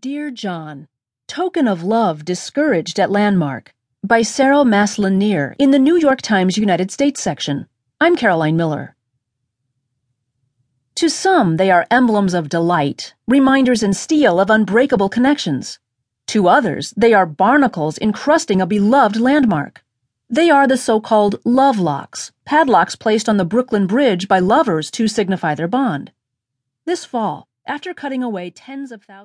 Dear John, Token of Love Discouraged at Landmark by Sarah Maslin Nir in the New York Times United States section. I'm Caroline Miller. To some, they are emblems of delight, reminders in steel of unbreakable connections. To others, they are barnacles encrusting a beloved landmark. They are the so called love locks, padlocks placed on the Brooklyn Bridge by lovers to signify their bond. This fall, after cutting away tens of thousands